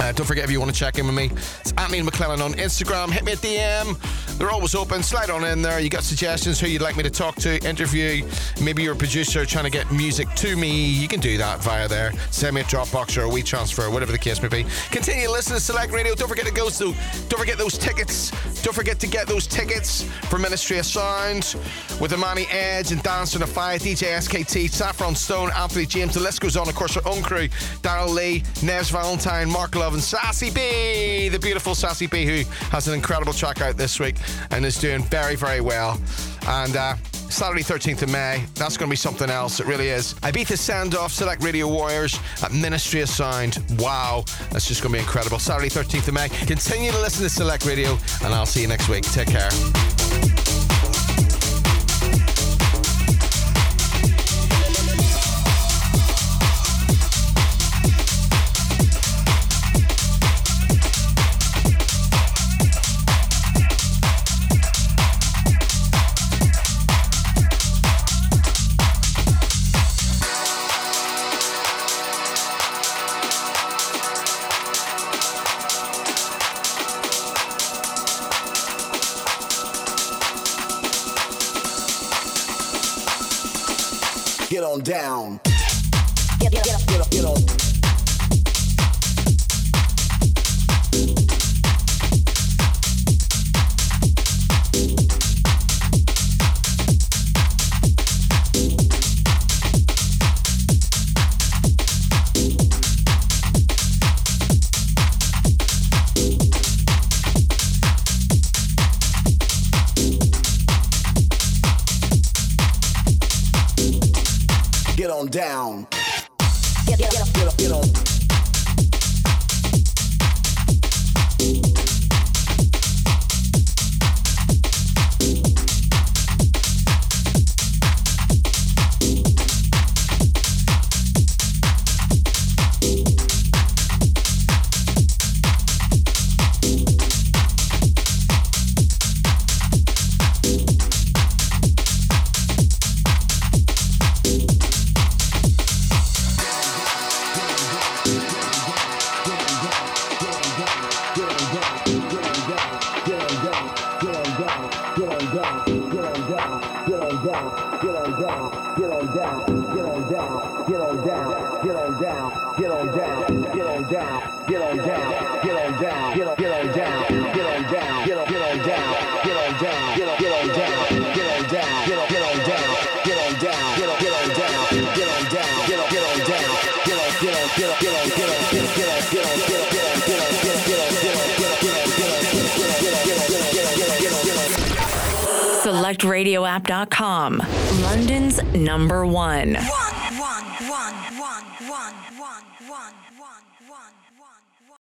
Uh, don't forget if you want to check in with me, it's at Neal McClelland on Instagram. Hit me a DM. They're always open. Slide on in there. You got suggestions who you'd like me to talk to, interview. Maybe you're a producer trying to get music to me. You can do that via there. Send me a Dropbox or a WeTransfer, transfer, whatever the case may be. Continue listening to Select Radio. Don't forget to go to. Don't forget those tickets. Don't forget to get those tickets for Ministry of Sound with Amani Edge and Dance on the Fire, DJ SKT, Saffron Stone, Anthony James. The list goes on. Of course, our own crew: Daryl Lee, Neves Valentine, Mark Love, and Sassy B, the beautiful Sassy B, who has an incredible track out this week and is doing very, very well. And uh, Saturday, 13th of May, that's going to be something else. It really is. Ibiza Send Off, Select Radio Warriors at Ministry of Sound. Wow, that's just going to be incredible. Saturday, 13th of May. Continue to listen to Select Radio, and I'll see you next week. Take care.